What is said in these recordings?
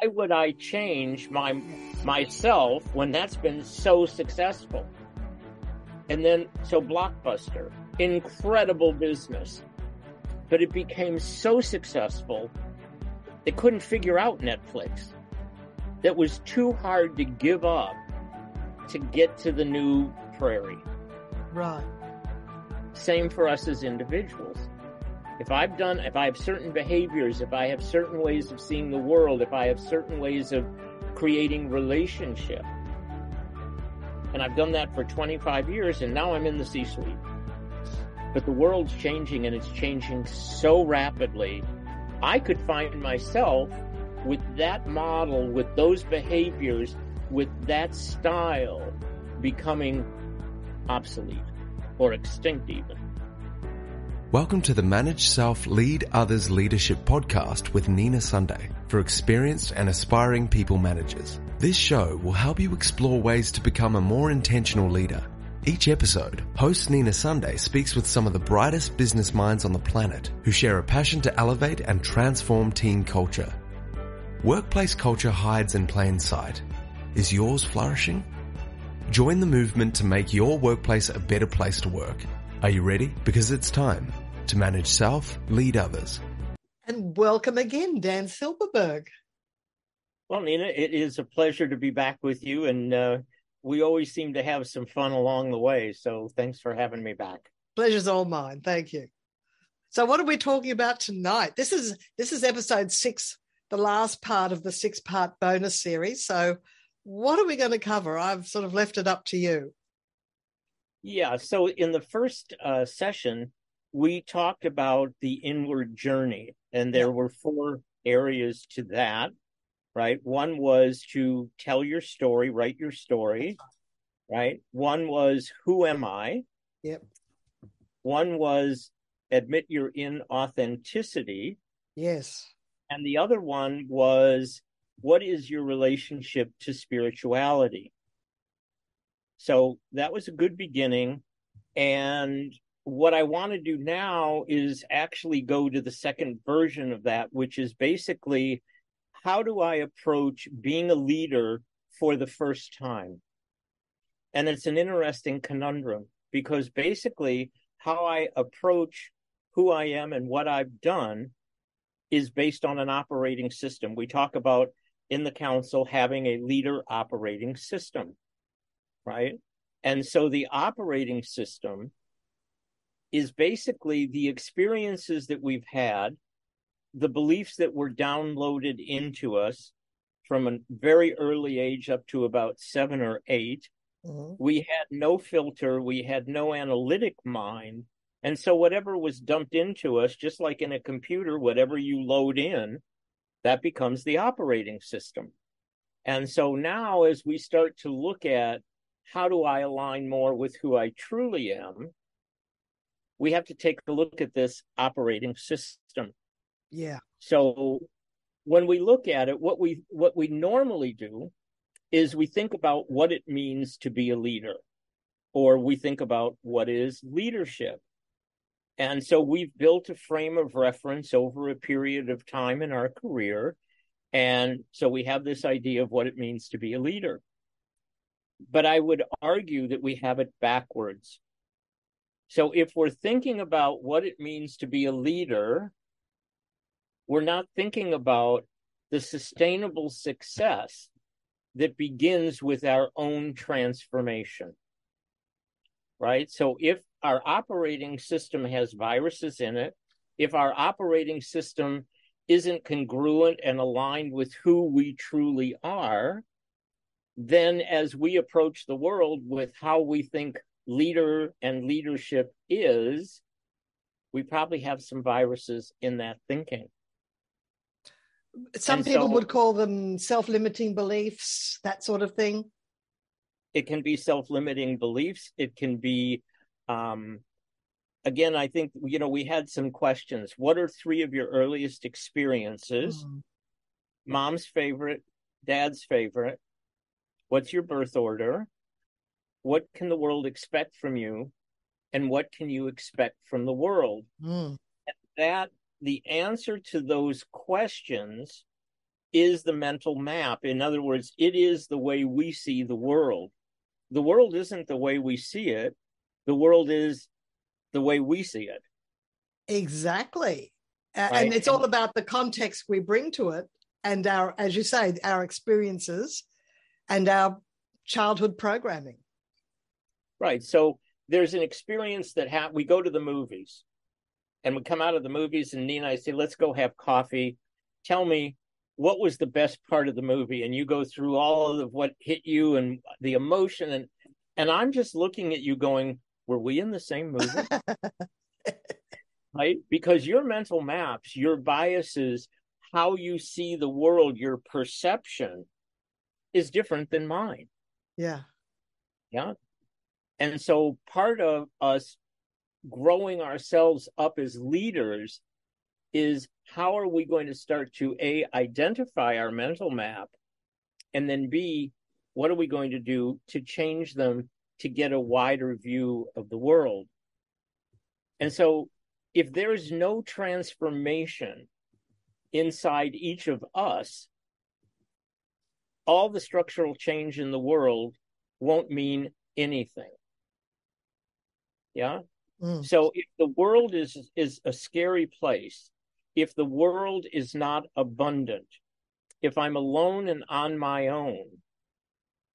why would I change my myself when that's been so successful? And then so Blockbuster, incredible business. But it became so successful they couldn't figure out Netflix. That was too hard to give up to get to the new prairie. Right. Same for us as individuals. If I've done, if I have certain behaviors, if I have certain ways of seeing the world, if I have certain ways of creating relationship, and I've done that for 25 years and now I'm in the C-suite. But the world's changing and it's changing so rapidly. I could find myself with that model, with those behaviors, with that style becoming obsolete or extinct even. Welcome to the Manage Self Lead Others Leadership podcast with Nina Sunday for experienced and aspiring people managers. This show will help you explore ways to become a more intentional leader. Each episode, host Nina Sunday speaks with some of the brightest business minds on the planet who share a passion to elevate and transform team culture. Workplace culture hides in plain sight. Is yours flourishing? Join the movement to make your workplace a better place to work. Are you ready? Because it's time to manage self, lead others. And welcome again, Dan Silberberg. Well, Nina, it is a pleasure to be back with you, and uh, we always seem to have some fun along the way. So thanks for having me back. Pleasure's all mine. Thank you. So, what are we talking about tonight? This is this is episode six, the last part of the six part bonus series. So, what are we going to cover? I've sort of left it up to you. Yeah. So in the first uh, session, we talked about the inward journey, and there were four areas to that, right? One was to tell your story, write your story, right? One was, who am I? Yep. One was admit your inauthenticity. Yes. And the other one was, what is your relationship to spirituality? So that was a good beginning. And what I want to do now is actually go to the second version of that, which is basically how do I approach being a leader for the first time? And it's an interesting conundrum because basically how I approach who I am and what I've done is based on an operating system. We talk about in the council having a leader operating system right? And so the operating system is basically the experiences that we've had, the beliefs that were downloaded into us from a very early age up to about seven or 8 mm-hmm. We had no filter, we had no analytic mind. And so whatever was dumped into us, just like in a computer, whatever you load in, that becomes the operating system. And so now as we start to look at how do I align more with who I truly am? We have to take a look at this operating system. Yeah. So when we look at it, what we what we normally do is we think about what it means to be a leader, or we think about what is leadership. And so we've built a frame of reference over a period of time in our career. And so we have this idea of what it means to be a leader but I would argue that we have it backwards. So if we're thinking about what it means to be a leader, we're not thinking about the sustainable success that begins with our own transformation. Right? So if our operating system has viruses in it, if our operating system isn't congruent and aligned with who we truly are, then as we approach the world with how we think leader and leadership is, we probably have some viruses in that thinking. Some and people so, would call them self limiting beliefs, that sort of thing. It can be self limiting beliefs. It can be, um, again, I think, you know, we had some questions. What are three of your earliest experiences? Mm. Mom's favorite, dad's favorite, What's your birth order? What can the world expect from you? And what can you expect from the world? Mm. That the answer to those questions is the mental map. In other words, it is the way we see the world. The world isn't the way we see it. The world is the way we see it. Exactly. Right? And it's all about the context we bring to it and our, as you say, our experiences and our childhood programming. Right. So there's an experience that ha- we go to the movies and we come out of the movies and Nina, I say, let's go have coffee. Tell me what was the best part of the movie? And you go through all of what hit you and the emotion and and I'm just looking at you going, were we in the same movie? right? Because your mental maps, your biases, how you see the world, your perception is different than mine. Yeah. Yeah. And so part of us growing ourselves up as leaders is how are we going to start to a identify our mental map and then b what are we going to do to change them to get a wider view of the world? And so if there is no transformation inside each of us all the structural change in the world won't mean anything yeah mm. so if the world is is a scary place if the world is not abundant, if I'm alone and on my own,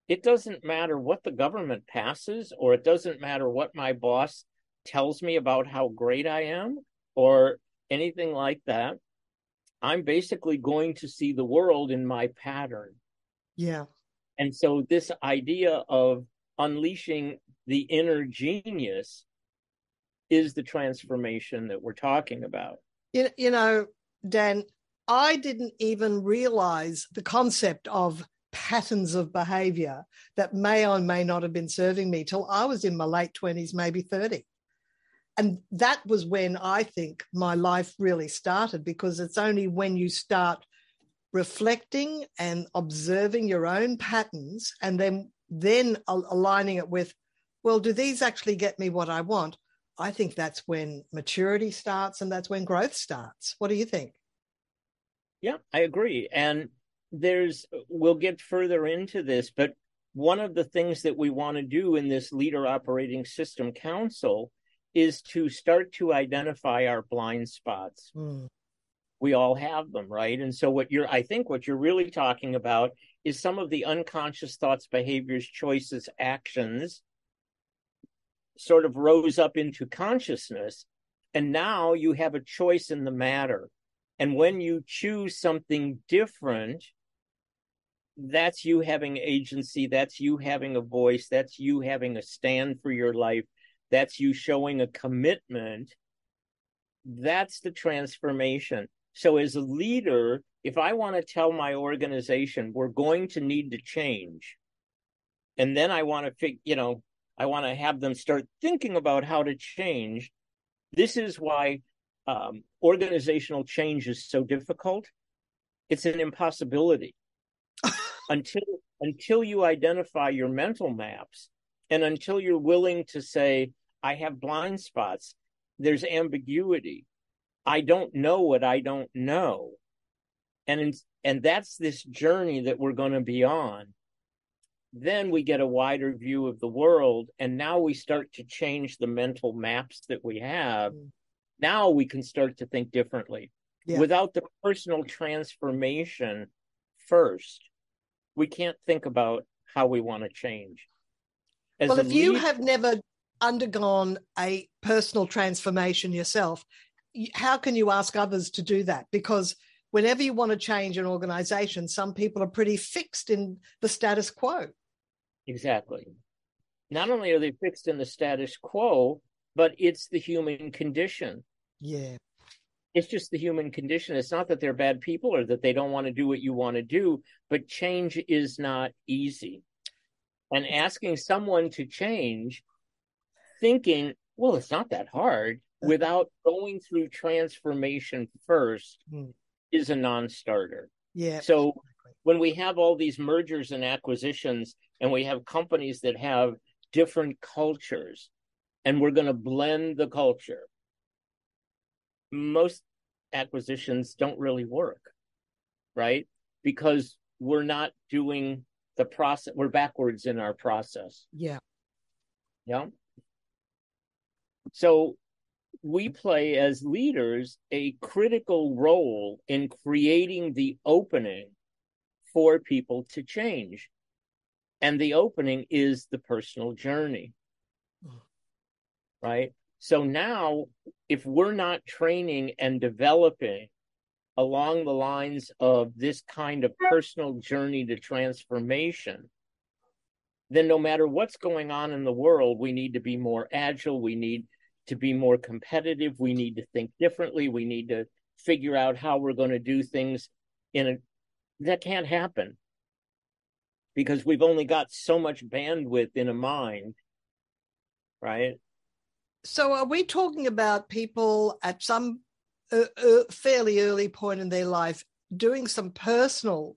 it doesn't matter what the government passes, or it doesn't matter what my boss tells me about how great I am, or anything like that. I'm basically going to see the world in my pattern. Yeah. And so, this idea of unleashing the inner genius is the transformation that we're talking about. You, you know, Dan, I didn't even realize the concept of patterns of behavior that may or may not have been serving me till I was in my late 20s, maybe 30. And that was when I think my life really started because it's only when you start reflecting and observing your own patterns and then then aligning it with well do these actually get me what I want I think that's when maturity starts and that's when growth starts. What do you think? Yeah, I agree. And there's, we'll get further into this, but one of the things that we want to do in this leader operating system council is to start to identify our blind spots. Mm. We all have them, right? And so, what you're, I think, what you're really talking about is some of the unconscious thoughts, behaviors, choices, actions sort of rose up into consciousness. And now you have a choice in the matter. And when you choose something different, that's you having agency. That's you having a voice. That's you having a stand for your life. That's you showing a commitment. That's the transformation. So, as a leader, if I want to tell my organization, we're going to need to change, and then I want to figure, you know, I want to have them start thinking about how to change. This is why um, organizational change is so difficult. It's an impossibility until until you identify your mental maps and until you're willing to say, "I have blind spots." There's ambiguity. I don't know what I don't know, and in, and that's this journey that we're going to be on then we get a wider view of the world and now we start to change the mental maps that we have. Mm. now we can start to think differently. Yeah. without the personal transformation first we can't think about how we want to change. As well if you have never undergone a personal transformation yourself how can you ask others to do that? Because whenever you want to change an organization some people are pretty fixed in the status quo Exactly. Not only are they fixed in the status quo, but it's the human condition. Yeah. It's just the human condition. It's not that they're bad people or that they don't want to do what you want to do, but change is not easy. And asking someone to change, thinking, well, it's not that hard, without going through transformation first, mm. is a non starter. Yeah. So when we have all these mergers and acquisitions, and we have companies that have different cultures and we're going to blend the culture most acquisitions don't really work right? Because we're not doing the process we're backwards in our process. Yeah. yeah. So we play as leaders a critical role in creating the opening for people to change and the opening is the personal journey mm. right so now if we're not training and developing along the lines of this kind of personal journey to transformation, then no matter what's going on in the world, we need to be more agile. We need to be more competitive. We need to think differently. We need to figure out how we're going to do things in a that can't happen because we've only got so much bandwidth in a mind, right? So, are we talking about people at some uh, uh, fairly early point in their life doing some personal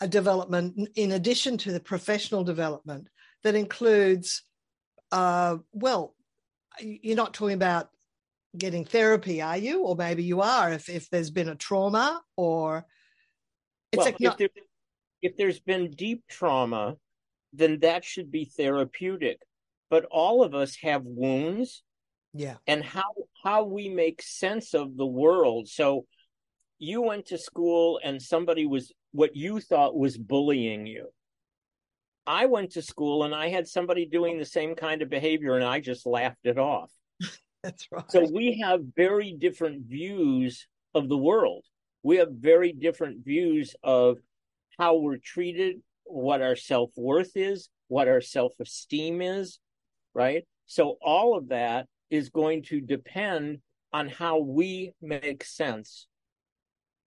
uh, development in addition to the professional development that includes, uh, well, you're not talking about getting therapy, are you? Or maybe you are if, if there's been a trauma or well, like not- if, there, if there's been deep trauma, then that should be therapeutic. But all of us have wounds yeah. and how how we make sense of the world. So you went to school and somebody was what you thought was bullying you. I went to school and i had somebody doing the same kind of behavior and i just laughed it off. That's right. So we have very different views of the world we have very different views of how we're treated what our self-worth is what our self-esteem is right so all of that is going to depend on how we make sense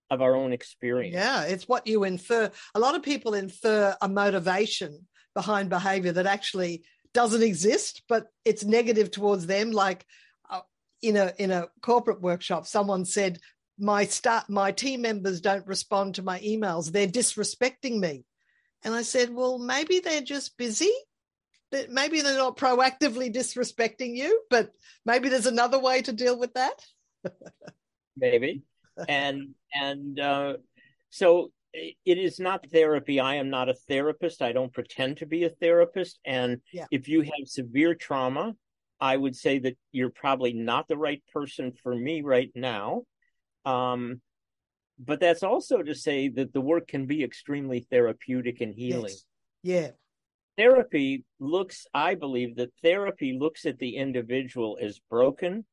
of our own experience. Yeah, it's what you infer. A lot of people infer a motivation behind behavior that actually doesn't exist, but it's negative towards them. Like uh, in a in a corporate workshop, someone said, "My start, my team members don't respond to my emails. They're disrespecting me." And I said, "Well, maybe they're just busy maybe they're not proactively disrespecting you, but maybe there's another way to deal with that. maybe, and and uh, so it is not therapy. I am not a therapist. I don't pretend to be a therapist. And yeah. if you have severe trauma, I would say that you're probably not the right person for me right now. Um, but that's also to say that the work can be extremely therapeutic and healing. Yes. Yeah. Therapy looks i believe that therapy looks at the individual as broken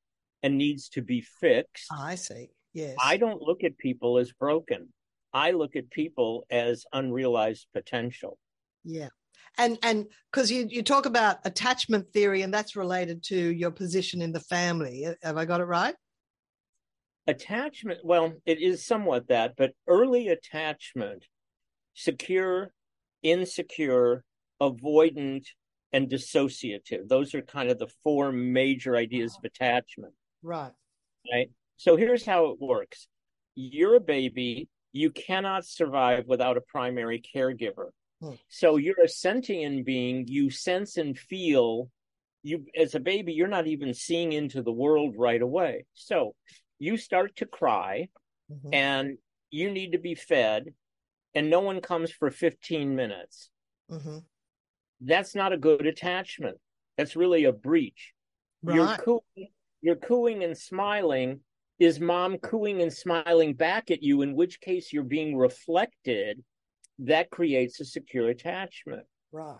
and needs to be fixed. I see. Yes. I don't look at people as broken. I look at people as unrealized potential. Yeah. And and because you you talk about attachment theory and that's related to your position in the family. Have i got it right attachment well it is somewhat that but early attachment secure insecure avoidant, and dissociative. Those are kind of the four major ideas of attachment. Right. Right. So here's how it works you're a baby, you cannot survive without a primary caregiver. Hmm. So you're a sentient being, you sense and feel. You, as a baby, you're not even seeing into the world right away. So you start to cry mm-hmm. and you need to be fed, and no one comes for 15 minutes. Mm-hmm that's not a good attachment. That's really a breach. Right. You're cooing, you're cooing and smiling. Is mom cooing and smiling back at you? In which case you're being reflected. That creates a secure attachment. Right.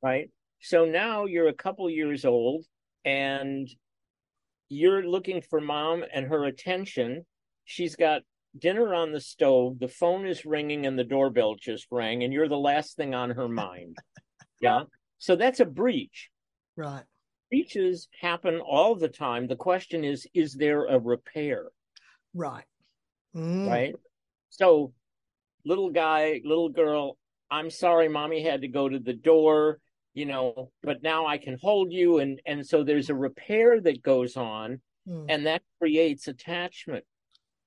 Right. So now you're a couple years old and you're looking for mom and her attention. She's got dinner on the stove, the phone is ringing, and the doorbell just rang, and you're the last thing on her mind. Yeah. So that's a breach. Right. Breaches happen all the time. The question is, is there a repair? Right. Mm. Right. So, little guy, little girl, I'm sorry, mommy had to go to the door, you know, but now I can hold you. And, and so there's a repair that goes on, mm. and that creates attachment.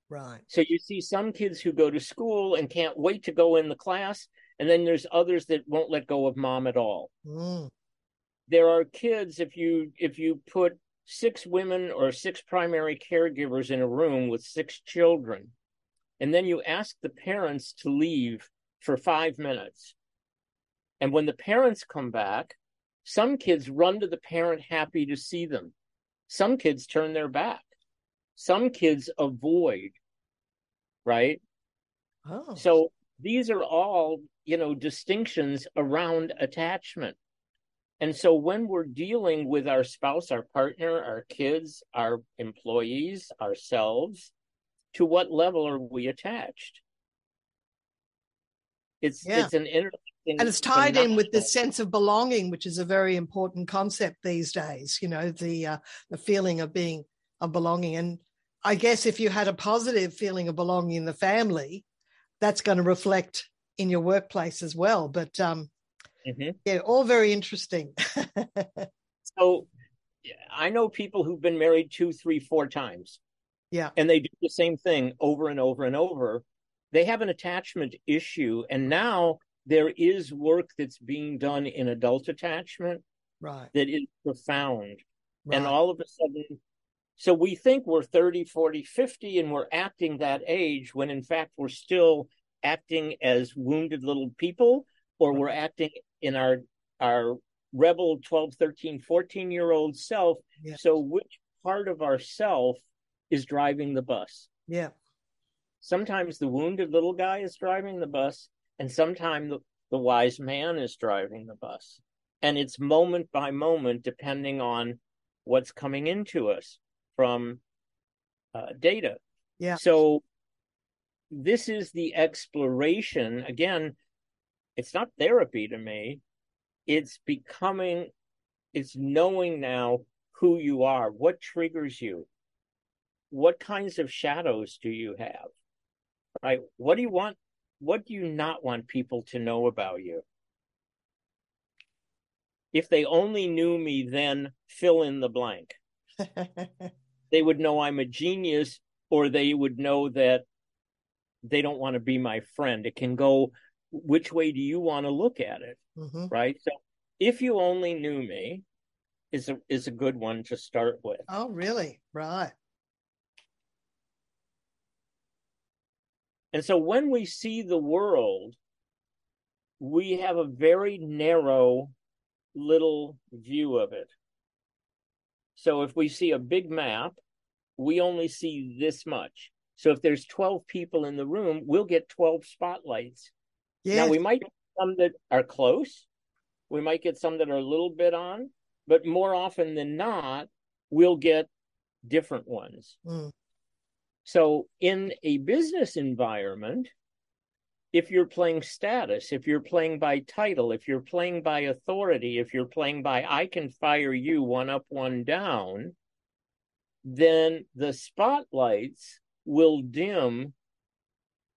Right. So you see some kids who go to school and can't wait to go in the class and then there's others that won't let go of mom at all mm. there are kids if you if you put six women or six primary caregivers in a room with six children and then you ask the parents to leave for five minutes. And when the parents come back, some kids run to the parent happy to see them. Some kids turn their back. Some kids avoid, right? Oh. So these are all, you know, distinctions around attachment. And so when we're dealing with our spouse, our partner, our kids, our employees, ourselves, to what level are we attached? It's Yeah. it's an interesting and it's tied in with this sense of belonging which is a very important concept these days you know the uh, the feeling of being of belonging and i guess if you had a positive feeling of belonging in the family that's going to reflect in your workplace as well but um Mhm. yeah all very interesting So I know people who've been married two, three, four times. Yeah. And they do the same thing over and over and over. They have an attachment issue. And now there is work that's being done in adult attachment right that is profound. right And all of a sudden, so we think we're 30, 40, 50, and we're acting that age when in fact we're still acting as wounded little people, or we're acting in our our rebel 12, 13, 14 year old self. Yeah. So which part of ourself is driving the bus? yeah Sometimes the wounded little guy is driving the bus, and sometimes the, the wise man is driving the bus. And it's moment by moment, depending on what's coming into us from uh, data. Yeah. So this is the exploration. Again, it's not therapy to me. It's becoming, it's knowing now who you are, what triggers you, what kinds of shadows do you have, right? What do you want? What do you not want people to know about you? If they only knew me, then fill in the blank. They would know I'm a genius, or they would know that they don't want to be my friend. It can go, which way do you want to look at it? Mhm. right? So if you only knew me is a is a good one to start with. oh really right And so when we see the world, we have a very narrow little view of it. So if we see a big map, we only see this much. So if there's 12 people in the room, we'll get 12 spotlights. yeah Now we might get some that are close. We might get some that are a little bit on, but more often than not, we'll get different ones. Mm. So in a business environment, if you're playing status, if you're playing by title, if you're playing by authority, if you're playing by I can fire you one up, one down, then the spotlights will dim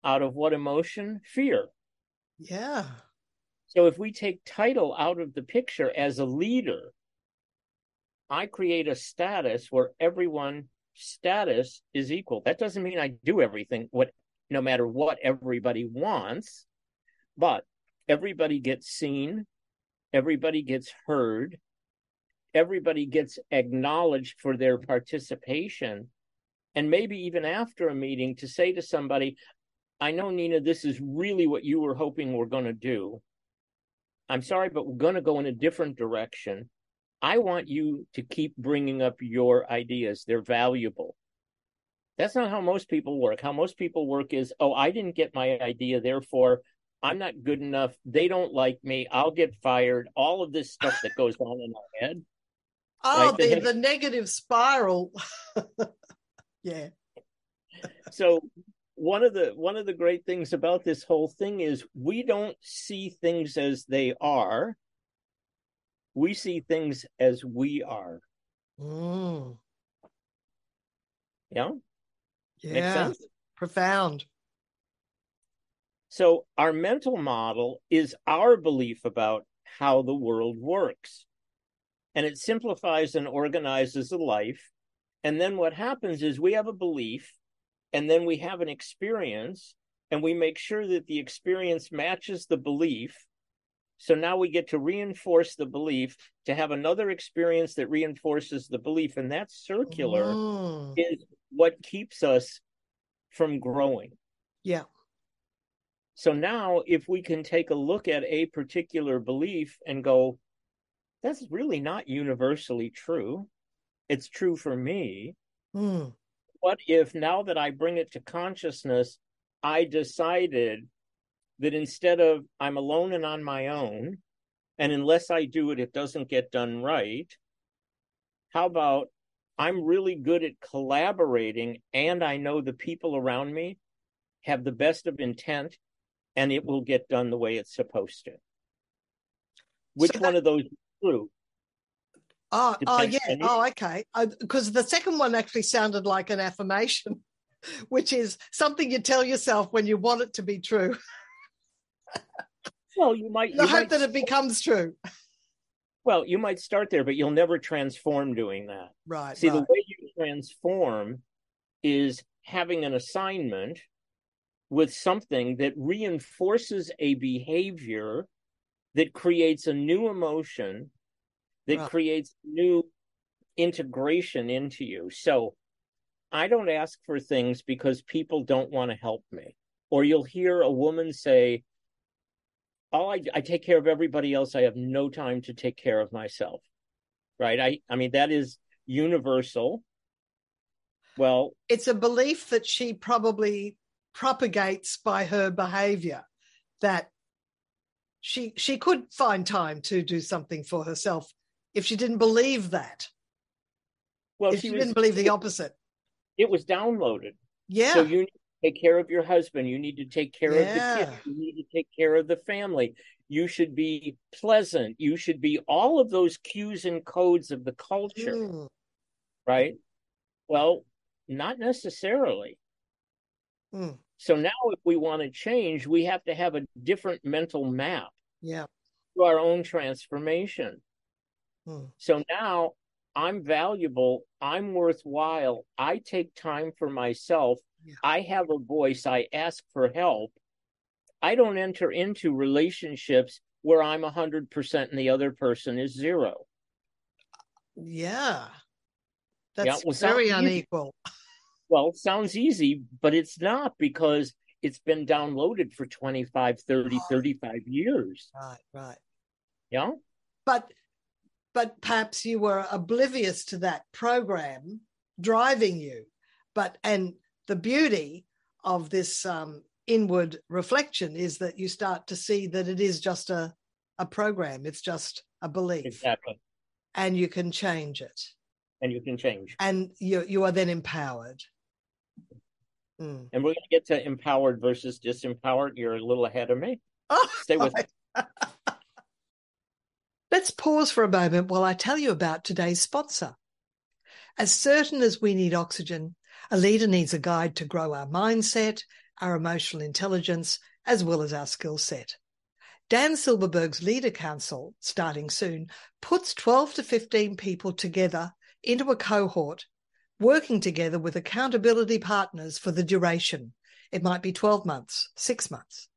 out of what emotion? Fear. yeah So if we take title out of the picture as a leader, I create a status where everyone status is equal. That doesn't mean I do everything what no matter what everybody wants, but everybody gets seen, everybody gets heard, everybody gets acknowledged for their participation. And maybe even after a meeting to say to somebody, I know, Nina, this is really what you were hoping we're going to do. I'm sorry, but we're going to go in a different direction. I want you to keep bringing up your ideas. They're valuable. That's not how most people work. How most people work is, oh, I didn't get my idea, therefore I'm not good enough. They don't like me. I'll get fired. All of this stuff that goes on in our head. oh Right, they the, the negative spiral yeah So one of the one of the great things about this whole thing is we don't see things as they are. We see things as we are. Mm. Yeah? Makes yeah sense? profound So our mental model is our belief about how the world works. And it simplifies and organizes a life. And then what happens is we have a belief and then we have an experience and we make sure that the experience matches the belief. So now we get to reinforce the belief to have another experience that reinforces the belief. And that circular Mm. is what keeps us from growing. Yeah. So now, if we can take a look at a particular belief and go, that's really not universally true. It's true for me. Mm. What if now that I bring it to consciousness, I decided that instead of I'm alone and on my own, and unless I do it, it doesn't get done right. How about I'm really good at collaborating and I know the people around me have the best of intent and it will get done the way it's supposed to. Which so that, one of those is true? Oh, oh yeah. Oh, okay. Because the second one actually sounded like an affirmation, which is something you tell yourself when you want it to be true. well, you might. You, hope might, that it becomes true. Well, you might start there, but you'll never transform doing that. Right. See, right. the way you transform is having an assignment with something that reinforces a behavior that creates a new emotion that right. creates new integration into you. So I don't ask for things because people don't want to help me. Or you'll hear a woman say, Oh, I, I take care of everybody else. I have no time to take care of myself. Right. I, I mean, that is universal. Well, it's a belief that she probably propagates by her behavior that she she could find time to do something for herself if she didn't believe that. Well, if she, she was, didn't believe the opposite. It was downloaded. Yeah. So you take care of your husband. You need to take care yeah. of the kids. You need to take care of the family. You should be pleasant. You should be all of those cues and codes of the culture. Mm. Right? Well, not necessarily. Mm. So now, if we want to change, we have to have a different mental map. Yeah. To our own transformation. Hmm. So now I'm valuable. I'm worthwhile. I take time for myself. Yeah. I have a voice. I ask for help. I don't enter into relationships where I'm 100% and the other person is zero. Yeah. That's yeah, well, very unequal. Well, sounds easy, but it's not because it's been downloaded for 25, 30, 35 years. Right, right. Yeah. But but perhaps you were oblivious to that program driving you. But and the beauty of this um, inward reflection is that you start to see that it is just a a program. It's just a belief. Exactly. And you can change it. And you can change. And you you are then empowered. Mm. And we're going to get to empowered versus disempowered. You're a little ahead of me. Oh, Stay with me. Let's pause for a moment while I tell you about today's sponsor. As certain as we need oxygen, a leader needs a guide to grow our mindset, our emotional intelligence, as well as our skill set. Dan Silberberg's Leader Council, starting soon, puts 12 to 15 people together into a cohort working together with accountability partners for the duration. It might be 12 months, six months.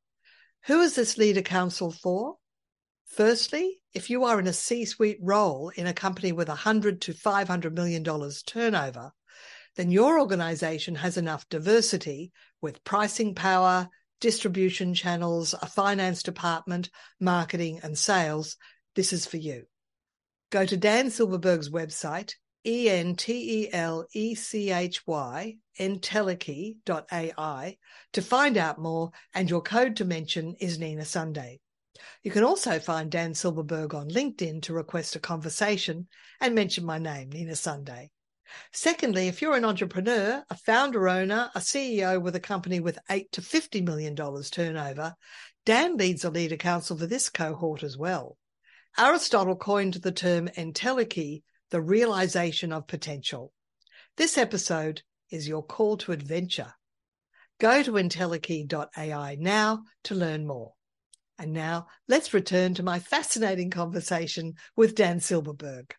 Who is this leader council for? Firstly, if you are in a C-suite role in a company with 100 to 500 million dollars turnover, then your organization has enough diversity with pricing power, distribution channels, a finance department, marketing and sales. This is for you. Go to Dan Silberberg's website, E N T E L E C H Y, entelechy.ai, to find out more, and your code to mention is Nina Sunday. You can also find Dan Silberberg on LinkedIn to request a conversation and mention my name, Nina Sunday. Secondly, if you're an entrepreneur, a founder owner, a CEO with a company with 8 to 50 million dollars turnover, Dan leads a leader council for this cohort as well. Aristotle coined the term entelechy the realization of potential. This episode is your call to adventure. Go to entelechy.ai now to learn more. And now let's return to my fascinating conversation with Dan Silberberg.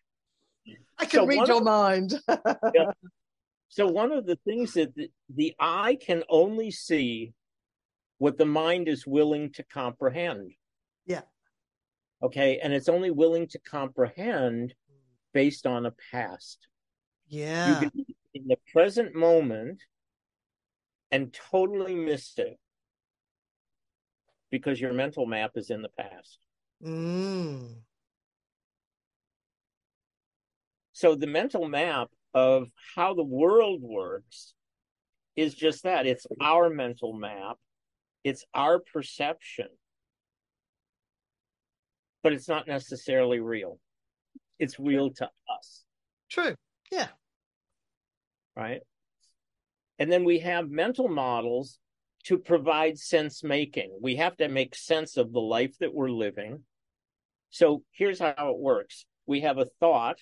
I can so read your of, mind. yeah. So one of the things that the, the eye can only see what the mind is willing to comprehend. Yeah. Okay. And it's only willing to comprehend based on a past. Yeah. Can, in the present moment, and totally missed it because your mental map is in the past. Mm. So the mental map of how the world works is just that it's our mental map, it's our perception, but it's not necessarily real. It's real to us. True. Yeah. Right. And then we have mental models to provide sense making. We have to make sense of the life that we're living. So here's how it works we have a thought.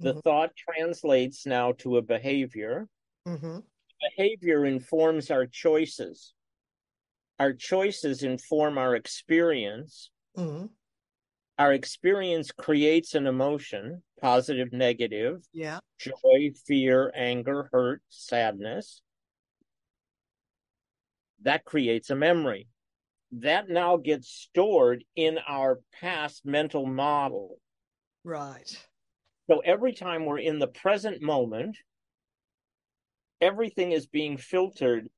The mm-hmm. thought translates now to a behavior. Mm-hmm. Behavior informs our choices. Our choices inform our experience. Mm-hmm. Our experience creates an emotion, positive, negative, yeah, joy, fear, anger, hurt, sadness that creates a memory. That now gets stored in our past mental model. Right. So every time we're in the present moment, everything is being filtered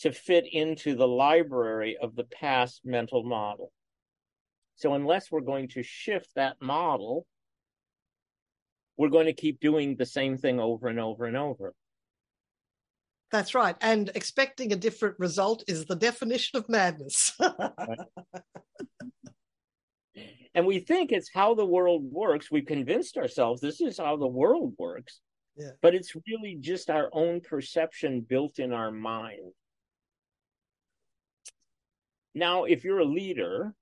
to fit into the library of the past mental model. So unless we're going to shift that model, we're going to keep doing the same thing over and over and over. That's right. And expecting a different result is the definition of madness. and we think it's how the world works. We've convinced ourselves this is how the world works. Yeah. But it's really just our own perception built in our mind. Now, if you're a leader,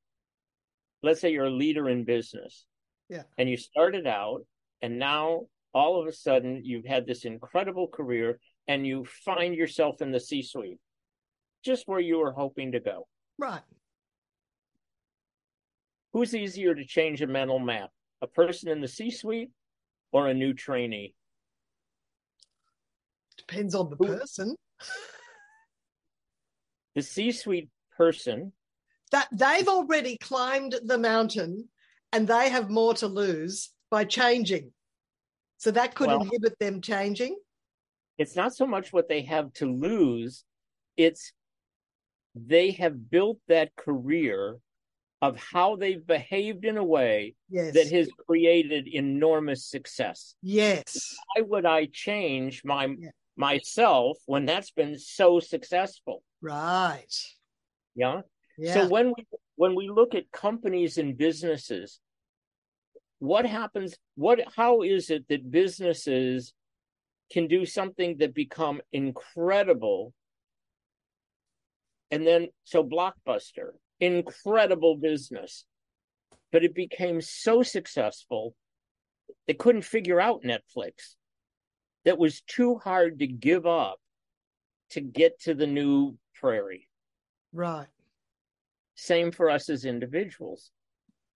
let's say you're a leader in business. Yeah. And you started out and now all of a sudden you've had this incredible career and you find yourself in the C suite, just where you were hoping to go. Right. Who's easier to change a mental map? A person in the C suite or a new trainee? Depends on the Who, person. the C suite person. That they've already climbed the mountain and they have more to lose by changing. So that could well, inhibit them changing it's not so much what they have to lose, it's they have built that career of how they've behaved in a way yes. that has created enormous success. Yes. Why would I change my yeah. myself when that's been so successful? Right. Yeah? yeah. So when we when we look at companies and businesses, what happens what how is it that businesses can do something that become incredible and then so blockbuster incredible business but it became so successful they couldn't figure out netflix that was too hard to give up to get to the new prairie right same for us as individuals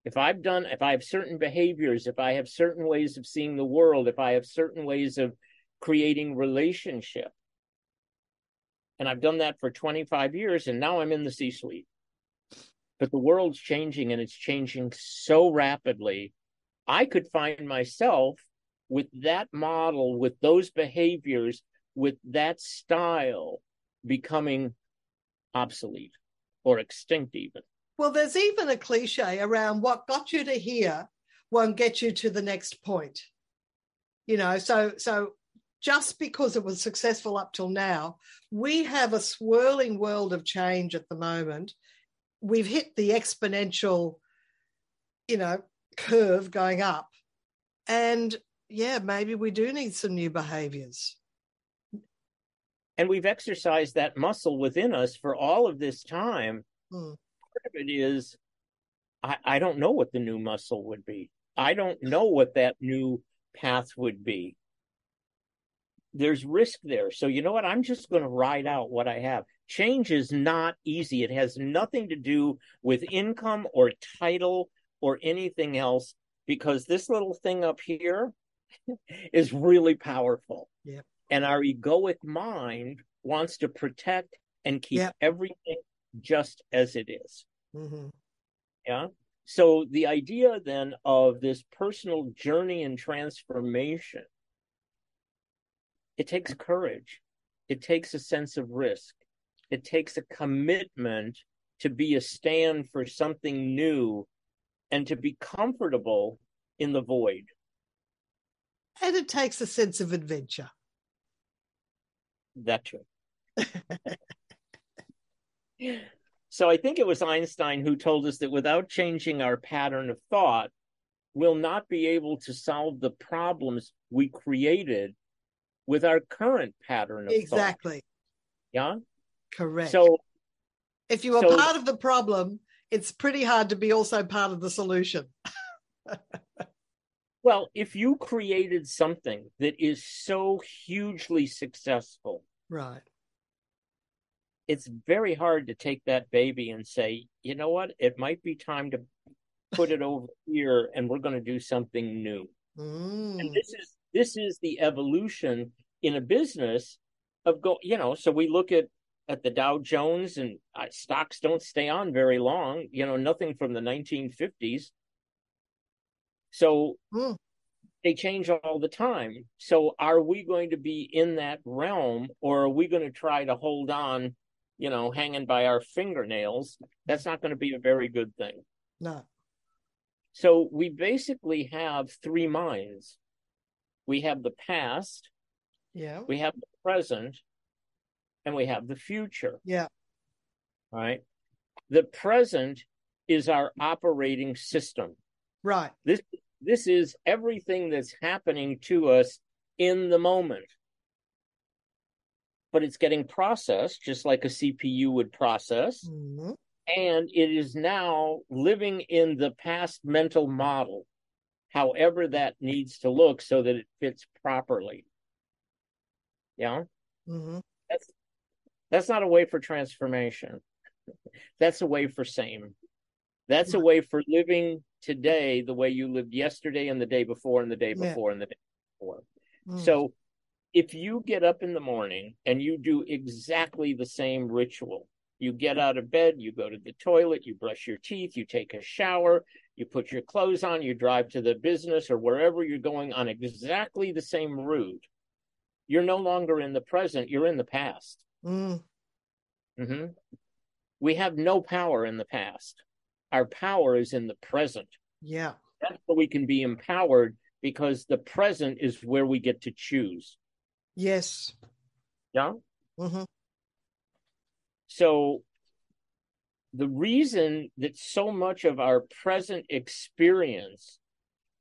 if i've done if i have certain behaviors if i have certain ways of seeing the world if i have certain ways of creating relationship. And I've done that for 25 years, and now I'm in the C suite. But the world's changing, and it's changing so rapidly. I could find myself with that model, with those behaviors, with that style becoming obsolete or extinct, even. Well, there's even a cliche around what got you to here won't get you to the next point. You know, so so just because it was successful up till now, we have a swirling world of change at the moment. We've hit the exponential, you know, curve going up. And yeah, maybe we do need some new behaviors. And we've exercised that muscle within us for all of this time. Hmm. Part of it is I, I don't know what the new muscle would be. I don't know what that new path would be there's risk there. So you know what? I'm just going to ride out what I have. Change is not easy. It has nothing to do with income or title or anything else because this little thing up here is really powerful. Yeah. And our egoic mind wants to protect and keep everything just as it is. Mm-hmm. Yeah. So the idea then of this personal journey and transformation it takes courage. It takes a sense of risk. It takes a commitment to be a stand for something new and to be comfortable in the void. And it takes a sense of adventure. That's too. so I think it was Einstein who told us that without changing our pattern of thought, we'll not be able to solve the problems we created with our current pattern of exactly. Thought. Yeah. Correct. So if you are so, part of the problem, it's pretty hard to be also part of the solution. well, if you created something that is so hugely successful, right, it's very hard to take that baby and say, you know what, it might be time to put it over here and we're going to do something new. Mm. And this is this is the evolution in a business of go you know so we look at at the Dow Jones and uh, stocks don't stay on very long you know nothing from the 1950s so mm. they change all the time. So are we going to be in that realm or are we going to try to hold on you know hanging by our fingernails? That's not going to be a very good thing. No. So we basically have three minds we have the past yeah. we have the present and we have the future. Yeah. Right? The present is our operating system. Right. This this is everything that's happening to us in the moment. But it's getting processed just like a cpu would process. Mm-hmm. and it is now living in the past mental model however that needs to look so that it fits properly yeah mm-hmm. that's that's not a way for transformation that's a way for same that's a way for living today the way you lived yesterday and the day before and the day before yeah. and the day before mm. so if you get up in the morning and you do exactly the same ritual you get out of bed you go to the toilet you brush your teeth you take a shower you put your clothes on you drive to the business or wherever you're going on exactly the same route. You're no longer in the present you're in the past. Mm. mm-hmm. we have no power in the past. Our power is in the present. Yeah. That's where we can be empowered because the present is where we get to choose. Yes. Yeah? Mm-hmm. So the reason that so much of our present experience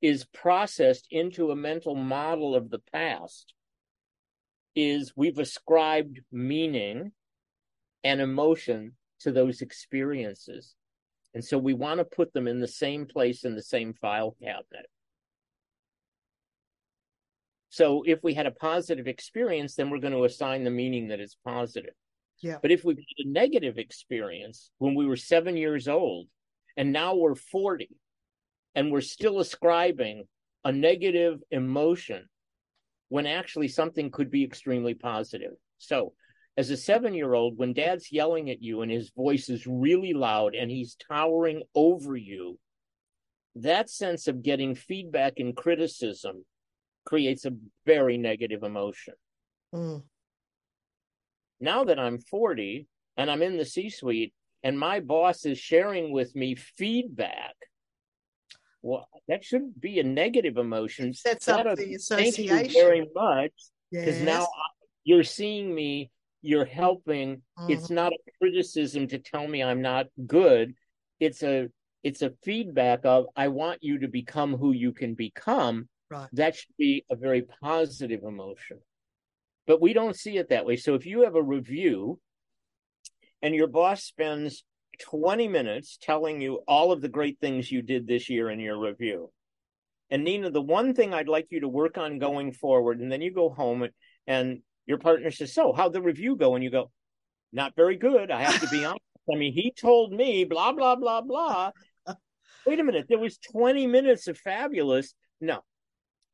is processed into a mental model of the past is we've ascribed meaning and emotion to those experiences. And so we want to put them in the same place in the same file cabinet. So if we had a positive experience, then we're going to assign the meaning that it's positive. Yeah. But if we've had a negative experience when we were seven years old and now we're 40 and we're still ascribing a negative emotion when actually something could be extremely positive. So, as a seven year old, when dad's yelling at you and his voice is really loud and he's towering over you, that sense of getting feedback and criticism creates a very negative emotion. Mm. Now that I'm 40 and I'm in the C suite and my boss is sharing with me feedback well, that shouldn't be a negative emotion. Sets that up the association. Thank you very much. Because yes. now you're seeing me, you're helping. Mhm. It's not a criticism to tell me I'm not good. It's a it's a feedback of I want you to become who you can become. Right. That should be a very positive emotion. But we don't see it that way. So if you have a review and your boss spends 20 minutes telling you all of the great things you did this year in your review. And Nina, the one thing I'd like you to work on going forward, and then you go home and, and your partner says, So, how'd the review go? And you go, Not very good. I have to be honest. I mean, he told me blah, blah, blah, blah. Wait a minute. There was 20 minutes of fabulous. No.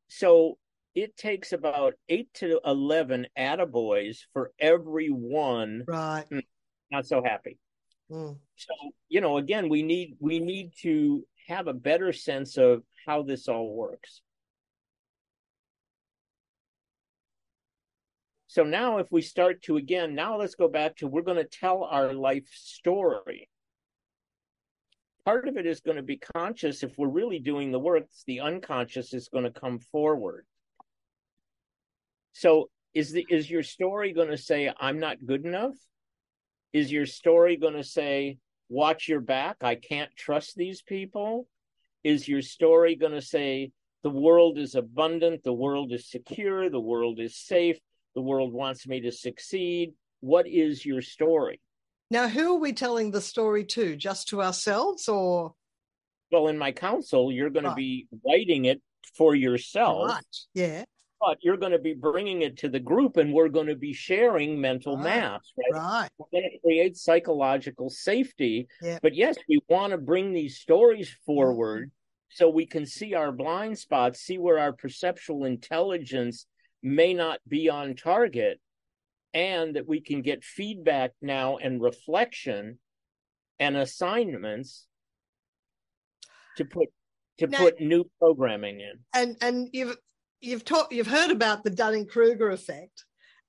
So it takes about eight to 11 attaboys for every one Right. not so happy. Mm. So, you know, again, we need we need to have a better sense of how this all works. So now, if we start to again, now let's go back to we're going to tell our life story. Part of it is going to be conscious. If we're really doing the work, the unconscious is going to come forward. So, is the is your story going to say I'm not good enough? Is your story going to say watch your back? I can't trust these people? Is your story going to say the world is abundant, the world is secure, the world is safe, the world wants me to succeed? What is your story? Now, who are we telling the story to? Just to ourselves or? Well, in my counsel, you're going right. to be writing it for yourself. Right. Yeah. But you're going to be bringing it to the group and we're going to be sharing mental right. maps, right? Right. We're going to create psychological safety. Yeah. But yes, we want to bring these stories forward mm-hmm. so we can see our blind spots, see where our perceptual intelligence may not be on target, and that we can get feedback now and reflection and assignments to put to now, put new programming in. And and you've you've taught you've heard about the Dunning-Kruger effect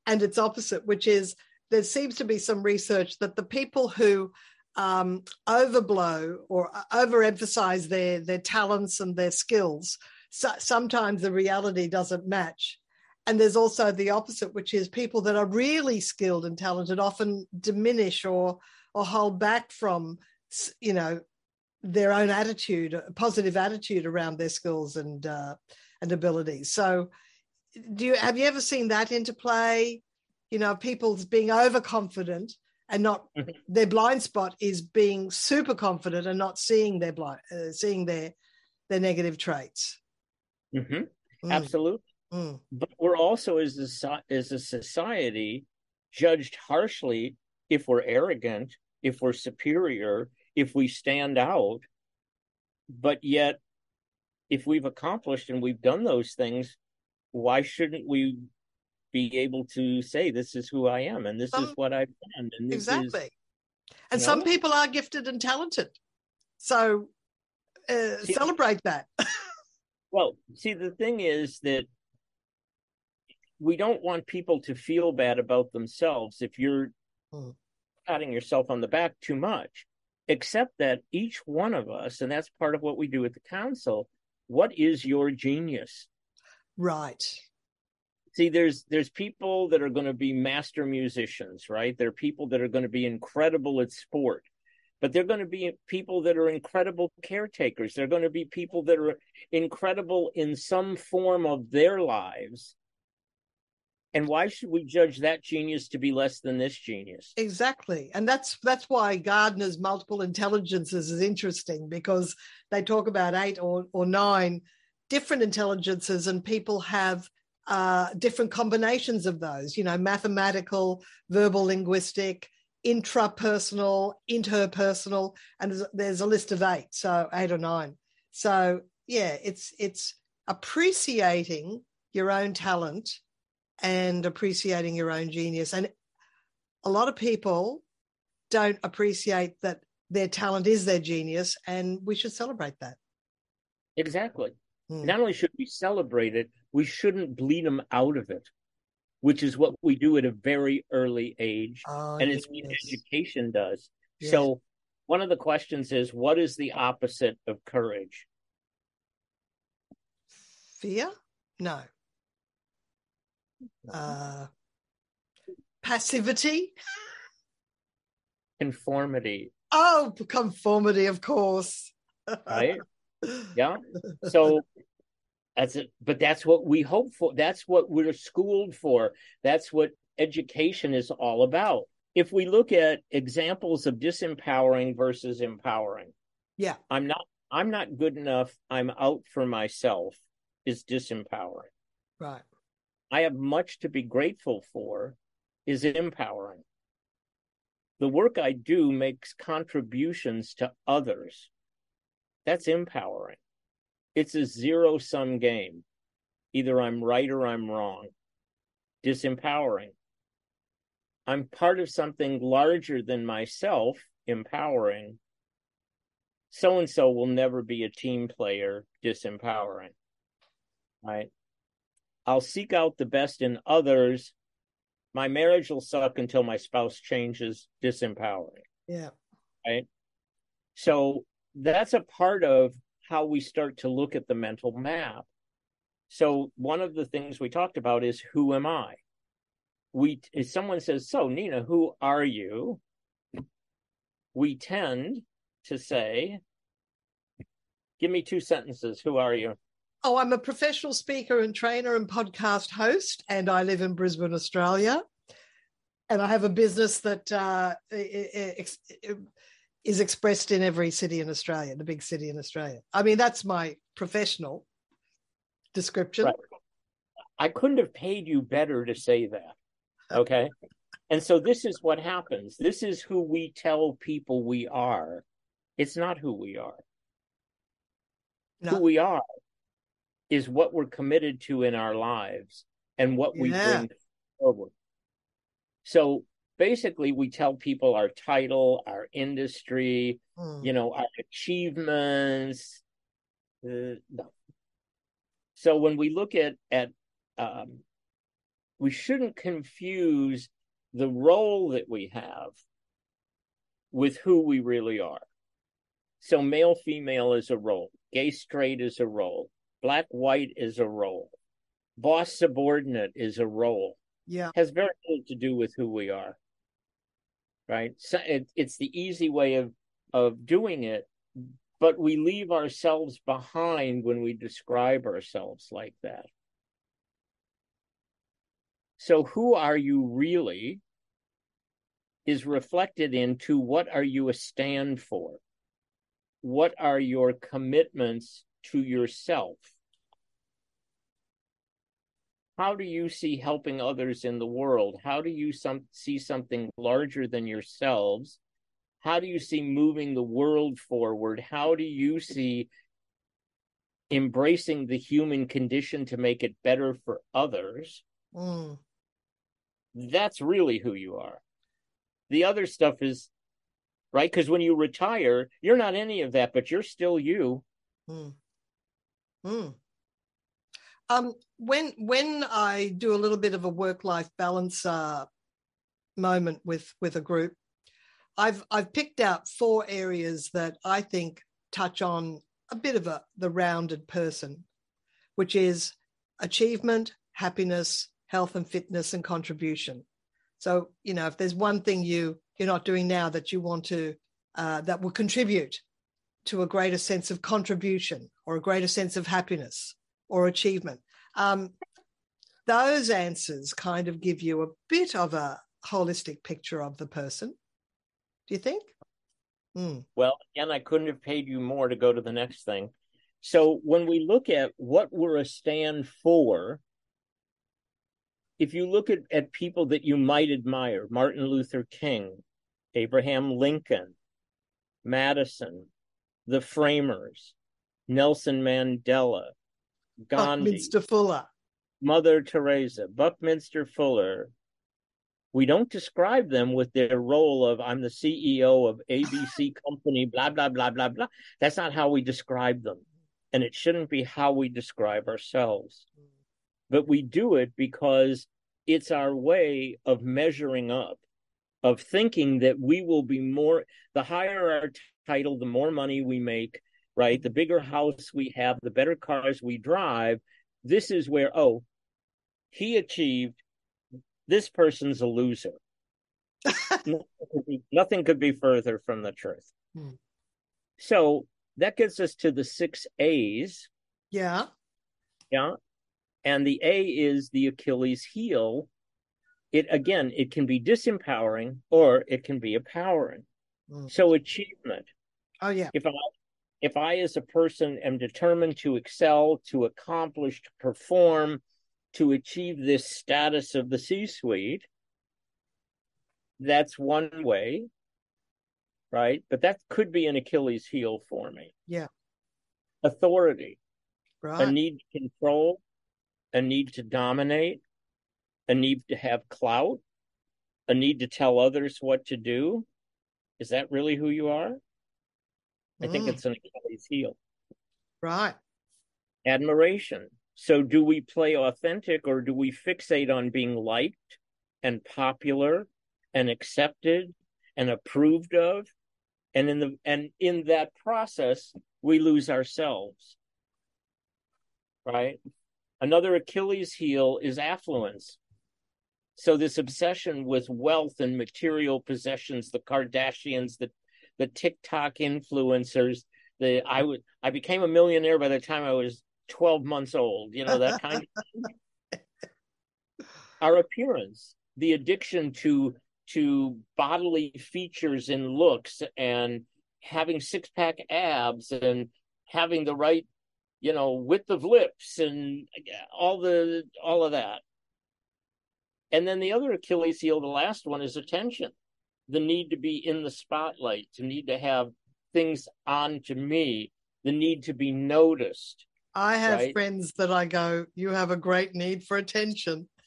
and its opposite, which is there seems to be some research that the people who um, overblow or overemphasize their their talents and their skills. So, sometimes the reality doesn't match. And there's also the opposite, which is people that are really skilled and talented often diminish or or hold back from, you know, their own attitude, positive attitude around their skills and uh, and abilities. So, do you have you ever seen that interplay? You know, people's being overconfident and not mm-hmm. their blind spot is being super confident and not seeing their blind uh, seeing their their negative traits mm-hmm. mm. absolutely mm. but we're also as a as a society judged harshly if we're arrogant if we're superior if we stand out but yet if we've accomplished and we've done those things why shouldn't we be able to say this is who I am and this some, is what I've done. And exactly. Is, and some know? people are gifted and talented. So uh, see, celebrate that. well, see, the thing is that we don't want people to feel bad about themselves if you're hmm. patting yourself on the back too much, except that each one of us, and that's part of what we do at the council, what is your genius? Right. See there's there's people that are going to be master musicians right? There are people that are going to be incredible at sport but they're going to be people that are incredible caretakers. They're going to be people that are incredible in some form of their lives and why should we judge that genius to be less than this genius exactly and that's that's why gardner's multiple intelligences is interesting because they talk about eight or, or nine different intelligences and people have uh, different combinations of those, you know, mathematical, verbal, linguistic, intrapersonal, interpersonal, and there's, there's a list of eight, so eight or nine. So yeah, it's it's appreciating your own talent and appreciating your own genius. And a lot of people don't appreciate that their talent is their genius, and we should celebrate that. Exactly. Hmm. Not only should we celebrate it, we shouldn't bleed them out of it, which is what we do at a very early age. Oh, and it's what education does. Yes. So, one of the questions is what is the opposite of courage? Fear? No. Uh, passivity? Conformity. Oh, conformity, of course. right? Yeah. So that's it. But that's what we hope for. That's what we're schooled for. That's what education is all about. If we look at examples of disempowering versus empowering, yeah, I'm not I'm not good enough. I'm out for myself is disempowering. Right. I have much to be grateful for is empowering. The work I do makes contributions to others. That's empowering it's a zero sum game. Either I'm right or I'm wrong. Disempowering. I'm part of something larger than myself, empowering. So and so will never be a team player, disempowering. Right? I'll seek out the best in others, My marriage will suck until my spouse changes disempowering. Yeah. Right. So that's a part of how we start to look at the mental map. So one of the things we talked about is who am I? We if someone says, "So, Nina, who are you?" We tend to say, "Give me two sentences. Who are you?" Oh, I'm a professional speaker and trainer and podcast host, and I live in Brisbane, Australia. And I have a business that uh, is expressed in every city in Australia, the big city in Australia. I mean, that's my professional description. Right. I couldn't have paid you better to say that. Okay. and so this is what happens. This is who we tell people we are. It's not who we are. No. Who we are is what we're committed to in our lives and what we yeah. bring forward. So basically, we tell people our title, our industry, mm. you know, our achievements. Uh, no. So when we look at at um, we shouldn't confuse the role that we have with who we really are. So male female is a role, gay straight is a role, black white is a role, boss subordinate is a role. Yeah, has very little to do with who we are. Right, so it, it's the easy way of of doing it, but we leave ourselves behind when we describe ourselves like that. So, who are you really is reflected into what are you a stand for? What are your commitments to yourself? How do you see helping others in the world? How do you some, see something larger than yourselves? How do you see moving the world forward? How do you see embracing the human condition to make it better for others? Mm that's really who you are. The other stuff is right because when you retire, you're not any of that, but you're still you. Hmm. Hmm. Um, when when I do a little bit of a work life balance uh, moment with with a group, I've I've picked out four areas that I think touch on a bit of a the rounded person, which is achievement, happiness, health and fitness and contribution. So, you know, if there's one thing you you're not doing now that you want to uh, that will contribute to a greater sense of contribution or a greater sense of happiness or achievement, um, those answers kind of give you a bit of a holistic picture of the person. Do you think? Mm. Well, again, I couldn't have paid you more to go to the next thing. So when we look at what we're a stand for, if you look at, at people that you might admire, Martin Luther King, Abraham Lincoln, Madison, the framers, Nelson Mandela, Gandhi, Buckminster Fuller, Mother Teresa, Buckminster Fuller. We don't describe them with their role of I'm the CEO of ABC company, blah, blah, blah, blah, blah. That's not how we describe them. And it shouldn't be how we describe ourselves but we do it because it's our way of measuring up, of thinking that we will be more, the higher our title, the more money we make, right? The bigger house we have, the better cars we drive. This is where, oh, he achieved, this person's a loser. nothing, could be, nothing, could be, further from the truth. Hmm. So that gets us to the six A's. Yeah. Yeah. And the A is the Achilles heel. It again, it can be disempowering or it can be empowering. Mm. So achievement. Oh yeah. If I if I as a person am determined to excel, to accomplish, to perform, to achieve this status of the C-suite, that's one way, right? But that could be an Achilles heel for me. Yeah. Authority. Right. A need to control, a need to dominate, a need to have clout, a need to tell others what to do? Is that really who you are? I think mm. it's an Achilles heel. Right. Admiration. So, do we play authentic or do we fixate on being liked, and popular and accepted and approved of and in the and in that process we lose ourselves right another achilles heel is affluence so this obsession with wealth and material possessions the kardashians the the tiktok influencers the i would i became a millionaire by the time i was 12 months old you know that kind of our appearance the addiction to to bodily features and looks and having six pack abs and having the right you know width of lips and all the all of that. And then the other achilles heel the last one is attention the need to be in the spotlight to need to have things on to me the need to be noticed i have right? friends that i go you have a great need for attention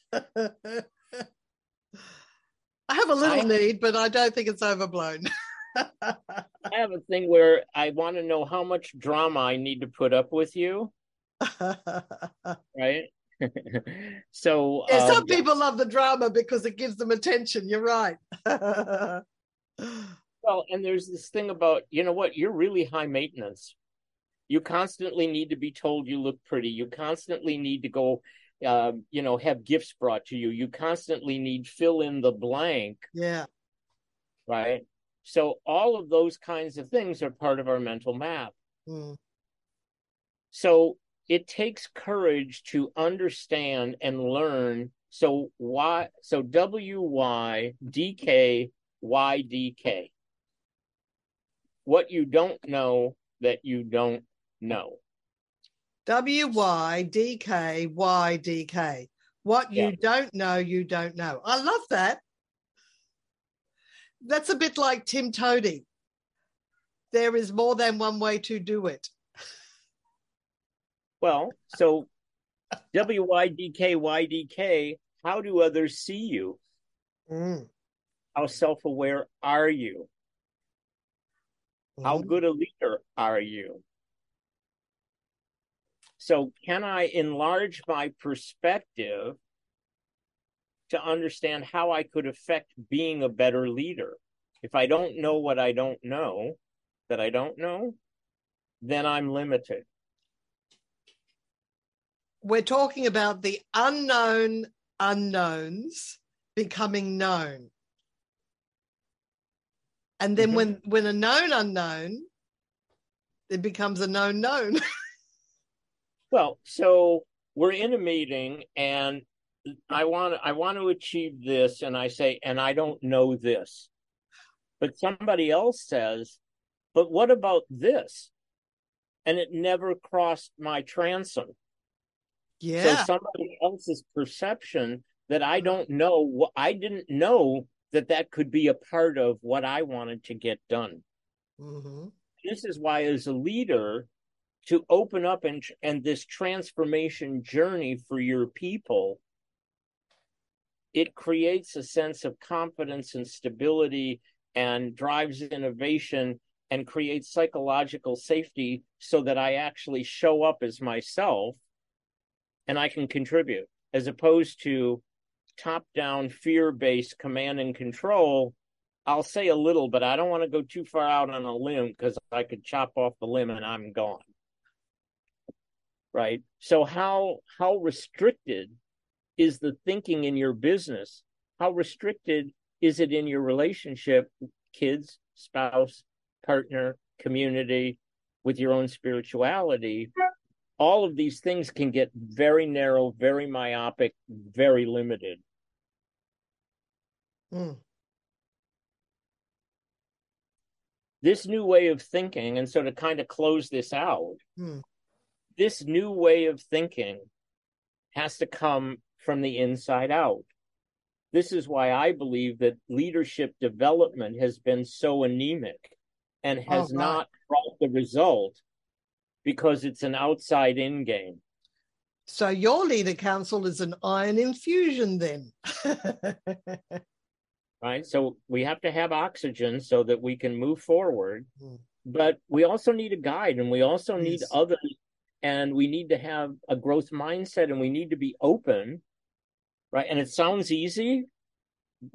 I have a little I, need, but I don't think it's overblown. I have a thing where I want to know how much drama I need to put up with you. right? so yeah, some um, people love the drama because it gives them attention. You're right. well, and there's this thing about, you know what, you're really high maintenance. You constantly need to be told you look pretty. You constantly need to go uh, you know, have gifts brought to you. You constantly need fill in the blank. Yeah. Right. So all of those kinds of things are part of our mental map. Mm. So it takes courage to understand and learn. So why? So W Y D K Y D K. What you don't know that you don't know. W Y D K Y D K. What you yeah. don't know, you don't know. I love that. That's a bit like Tim Toady. There is more than one way to do it. Well, so W Y D K Y D K, how do others see you? Mm. How self aware are you? Mm. How good a leader are you? So, can I enlarge my perspective to understand how I could affect being a better leader? If I don't know what I don't know, that I don't know, then I'm limited. We're talking about the unknown unknowns becoming known. And then mm-hmm. when when a known unknown, it becomes a known known. Well, so we're in a meeting and I want I want to achieve this and I say and I don't know this. But somebody else says, "But what about this?" And it never crossed my transom. Yeah. So somebody else's perception that I don't know I didn't know that that could be a part of what I wanted to get done. Mm-hmm. This is why, as a leader, to open up and and this transformation journey for your people it creates a sense of confidence and stability and drives innovation and creates psychological safety so that I actually show up as myself and I can contribute as opposed to top down fear based command and control. I'll say a little, but I don't want to go too far out on a limb because I could chop off the limb and I'm gone right so how how restricted is the thinking in your business how restricted is it in your relationship kids spouse partner community with your own spirituality all of these things can get very narrow very myopic very limited mm. this new way of thinking and so to kind of close this out mm this new way of thinking has to come from the inside out. This is why I believe that leadership development has been so anemic and has oh, not brought the result because it's an outside in game. So your leader council is an iron infusion then. right? So we have to have oxygen so that we can move forward. Mm. But we also need a guide and we also need yes. others and we need to have a growth mindset and we need to be open right and it sounds easy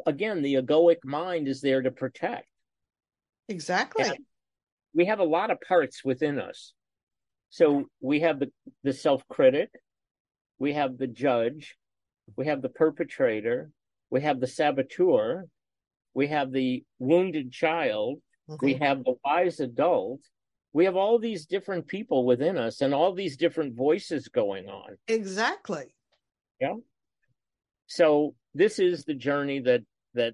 again, the egoic mind is there to protect. Exactly. And we have a lot of parts within us. So we have the, the self critic, we have the judge, we have the perpetrator, we have the saboteur, we have the wounded child, Mm-hmm. we have the wise adult. We have all these different people within us and all these different voices going on. Exactly. Yeah. So this is the journey that that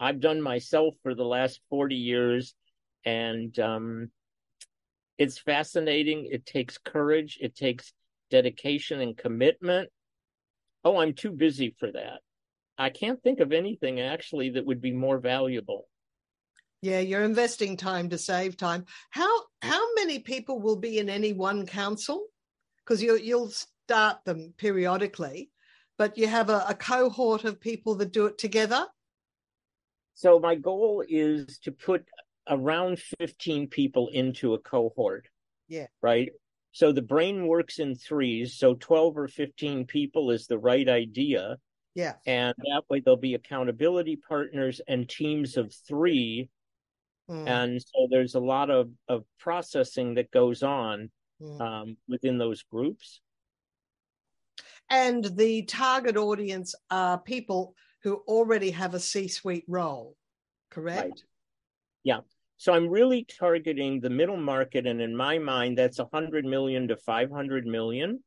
I've done myself for the last 40 years and um it's fascinating. It takes courage, it takes dedication and commitment. Oh, I'm too busy for that. I can't think of anything actually that would be more valuable. Yeah, you're investing time to save time. How how many people will be in any one council? Because you you'll start them periodically, but you have a, a cohort of people that do it together. So my goal is to put around 15 people into a cohort. Yeah. Right. So the brain works in threes. So 12 or 15 people is the right idea. Yeah. And that way there'll be accountability partners and teams of three. Mm, And so there's a lot of, of processing that goes on mm. um, within those groups. And the target audience are people who already have a C-suite role, correct? So I'm really targeting the middle market. And in my mind, that's 100 million to 500 million.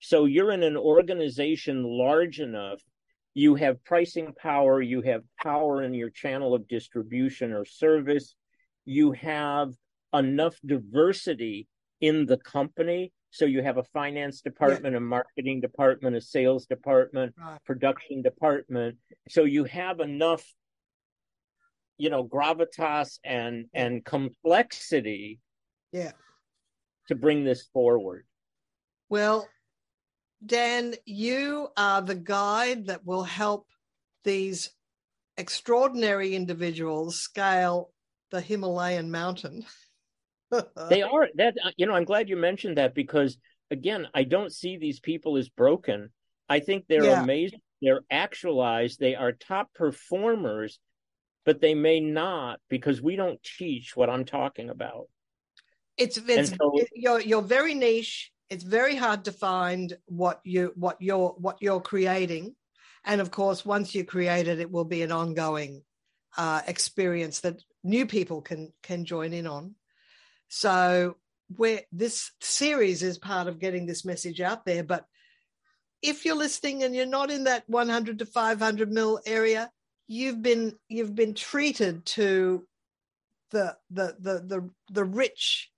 So you're in an organization large enough, you have pricing power, you have power in your channel of distribution or service, you have enough diversity in the company. So you have a finance department, a marketing department, a sales department, Right. production department. So you have enough, you know, gravitas and and complexity Yeah. to bring this forward. Well, Dan, you are the guide that will help these extraordinary individuals scale the Himalayan mountain. They are that uh, you know, I'm glad you mentioned that because again, I don't see these people as broken. I think they're Yeah. amazing. They're actualized. They are top performers, but they may not because we don't teach what I'm talking about. it's it's so- you're you're very niche. It's very hard to find what you what you're what you're creating, and of course, once you create it, it will be an ongoing uh, experience that new people can can join in on. So, where this series is part of getting this message out there, but if you're listening and you're not in that 100 to 500 mil area, you've been you've been treated to the the the the the rich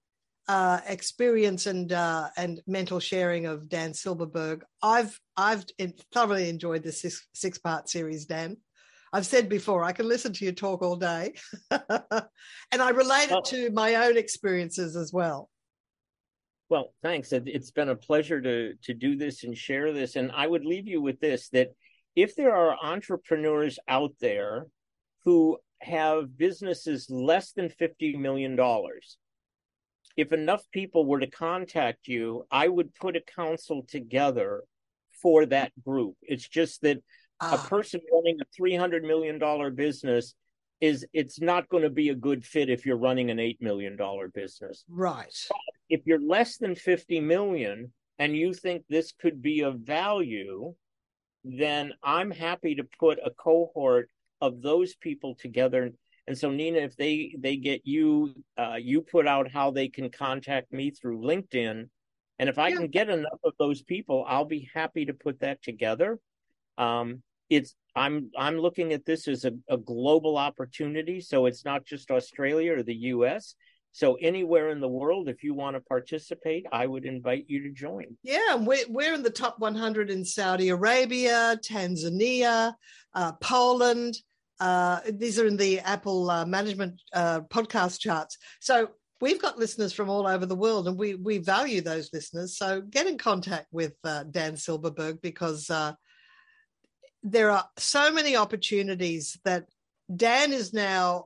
uh, experience and uh, and mental sharing of Dan Silberberg. I've I've thoroughly enjoyed this six, six part series, Dan. I've said before I can listen to you talk all day, and I relate it to my own experiences as well. Well, thanks. It, it's been a pleasure to to do this and share this. And I would leave you with this: that if there are entrepreneurs out there who have businesses less than fifty million dollars, if enough people were to contact you, I would put a council together for that group. It's just that a Ah, person running a three hundred million dollar business is it's not going to be a good fit if you're running an eight million dollar business right. if you're less than 50 million and you think this could be of value, then I'm happy to put a cohort of those people together. And so, Nina, if they they get you, uh, you put out how they can contact me through LinkedIn, and if I Yeah. can get enough of those people, I'll be happy to put that together. Um, it's I'm I'm looking at this as a, a global opportunity, so it's not just Australia or the U.S. So anywhere in the world, if you want to participate, I would invite you to join. Yeah, we're, we're in the top 100 in Saudi Arabia, Tanzania, uh, Poland. Uh, these are in the Apple uh, management uh, podcast charts. So we've got listeners from all over the world, and we we value those listeners. So get in contact with uh, Dan Silberberg because uh, there are so many opportunities that Dan is now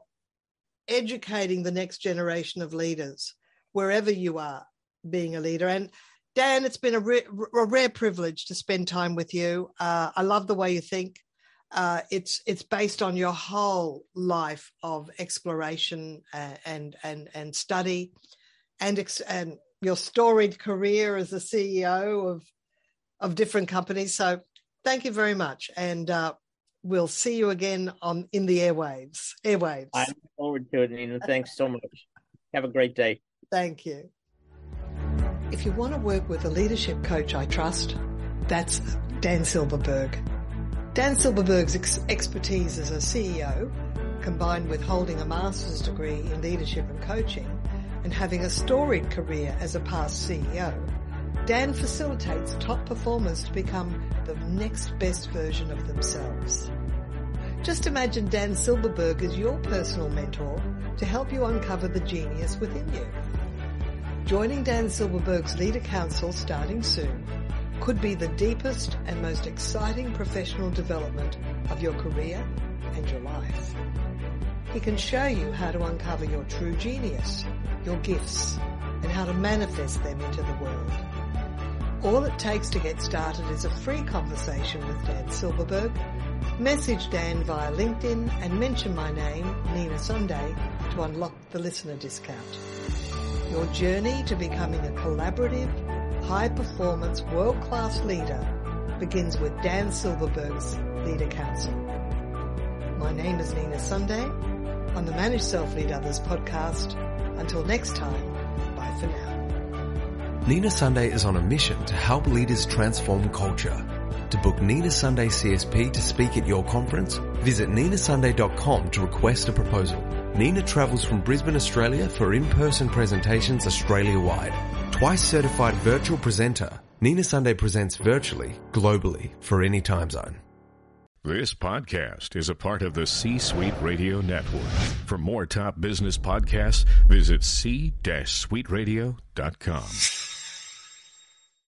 educating the next generation of leaders wherever you are being a leader. And Dan, it's been a, re- a rare privilege to spend time with you. Uh, I love the way you think. uh, it's it's based on your whole life of exploration and and and, and study, and ex- and your storied career as a CEO of of different companies. So thank you very much, and uh, we'll see you again on in the airwaves. Airwaves. I look forward to it, Nina. Thanks so much. Have a great day. Thank you. If you want to work with a leadership coach I trust, that's Dan Silberberg. Dan Silberberg's ex- expertise as a CEO, combined with holding a master's degree in leadership and coaching and having a storied career as a past CEO, Dan facilitates top performers to become the next best version of themselves. Just imagine Dan Silberberg as your personal mentor to help you uncover the genius within you. Joining Dan Silberberg's Leader Council starting soon could be the deepest and most exciting professional development of your career and your life. He can show you how to uncover your true genius, your gifts, and how to manifest them into the world. All it takes to get started is a free conversation with Dan Silberberg. Message Dan via LinkedIn and mention my name, Nina Sunday, to unlock the listener discount. Your journey to becoming a collaborative, high performance, world class leader begins with Dan Silberberg's Leader Council. My name is Nina Sunday on the Manage Self Lead Others podcast. Until next time, bye for now. Nina Sunday is on a mission to help leaders transform culture. To book Nina Sunday CSP to speak at your conference, visit ninasunday.com to request a proposal. Nina travels from Brisbane, Australia for in-person presentations Australia-wide. Twice certified virtual presenter, Nina Sunday presents virtually, globally, for any time zone. This podcast is a part of the C Suite Radio Network. For more top business podcasts, visit c-suiteradio.com.